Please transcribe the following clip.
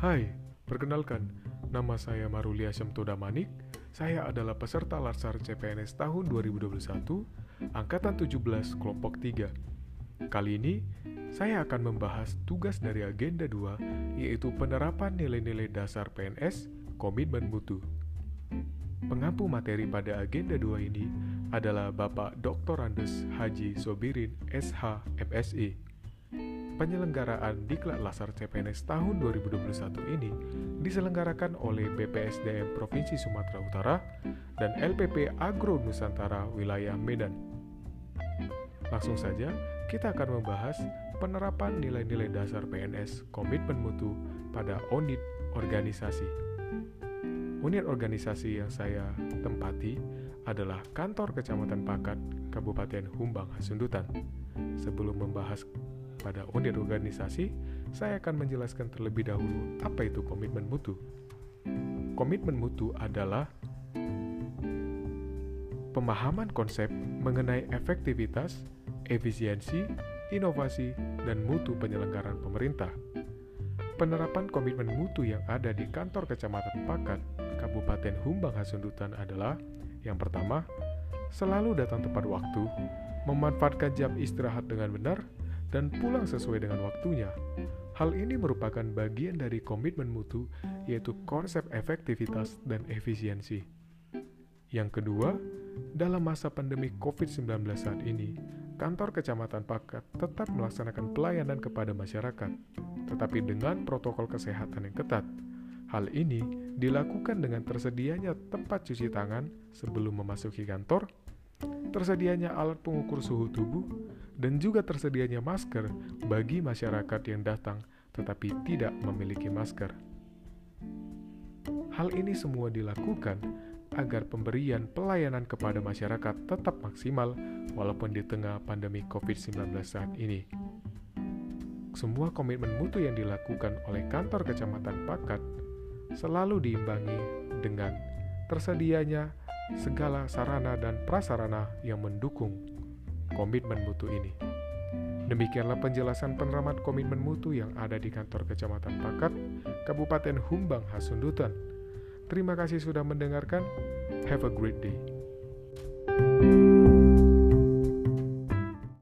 Hai, perkenalkan, nama saya Marulia Syamtoda Manik. Saya adalah peserta Larsar CPNS tahun 2021, Angkatan 17, Kelompok 3. Kali ini, saya akan membahas tugas dari Agenda 2, yaitu penerapan nilai-nilai dasar PNS, komitmen mutu. Pengampu materi pada Agenda 2 ini adalah Bapak Dr. Andes Haji Sobirin, SH, MSI penyelenggaraan Diklat Lasar CPNS tahun 2021 ini diselenggarakan oleh BPSDM Provinsi Sumatera Utara dan LPP Agro Nusantara wilayah Medan. Langsung saja, kita akan membahas penerapan nilai-nilai dasar PNS komitmen mutu pada unit organisasi. Unit organisasi yang saya tempati adalah Kantor Kecamatan Pakat, Kabupaten Humbang Hasundutan. Sebelum membahas pada unit organisasi, saya akan menjelaskan terlebih dahulu apa itu komitmen mutu. Komitmen mutu adalah pemahaman konsep mengenai efektivitas, efisiensi, inovasi, dan mutu penyelenggaraan pemerintah. Penerapan komitmen mutu yang ada di kantor Kecamatan Pakat, Kabupaten Humbang Hasundutan adalah yang pertama, selalu datang tepat waktu, memanfaatkan jam istirahat dengan benar, dan pulang sesuai dengan waktunya. Hal ini merupakan bagian dari komitmen mutu, yaitu konsep efektivitas dan efisiensi. Yang kedua, dalam masa pandemi COVID-19 saat ini, kantor Kecamatan Pakat tetap melaksanakan pelayanan kepada masyarakat, tetapi dengan protokol kesehatan yang ketat. Hal ini dilakukan dengan tersedianya tempat cuci tangan sebelum memasuki kantor, tersedianya alat pengukur suhu tubuh, dan juga tersedianya masker bagi masyarakat yang datang tetapi tidak memiliki masker. Hal ini semua dilakukan agar pemberian pelayanan kepada masyarakat tetap maksimal walaupun di tengah pandemi COVID-19 saat ini. Semua komitmen mutu yang dilakukan oleh kantor kecamatan Pakat selalu diimbangi dengan tersedianya segala sarana dan prasarana yang mendukung komitmen mutu ini. Demikianlah penjelasan penerapan komitmen mutu yang ada di kantor Kecamatan Pakat, Kabupaten Humbang, Hasundutan. Terima kasih sudah mendengarkan. Have a great day.